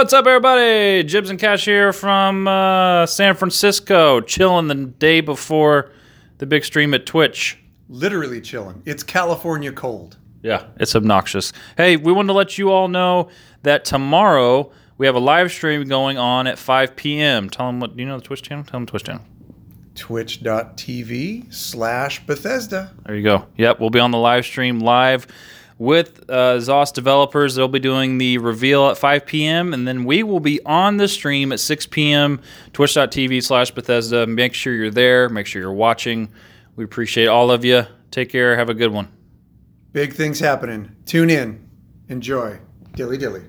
What's up, everybody? Jibs and Cash here from uh, San Francisco, chilling the day before the big stream at Twitch. Literally chilling. It's California cold. Yeah, it's obnoxious. Hey, we wanted to let you all know that tomorrow we have a live stream going on at 5 p.m. Tell them what, do you know the Twitch channel? Tell them Twitch channel. Twitch.tv slash Bethesda. There you go. Yep, we'll be on the live stream live with uh, developers. They'll be doing the reveal at 5 p.m. and then we will be on the stream at 6 p.m. Twitch.tv slash Bethesda. Make sure you're there. Make sure you're watching. We appreciate all of you. Take care. Have a good one. Big things happening. Tune in. Enjoy. Dilly dilly.